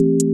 you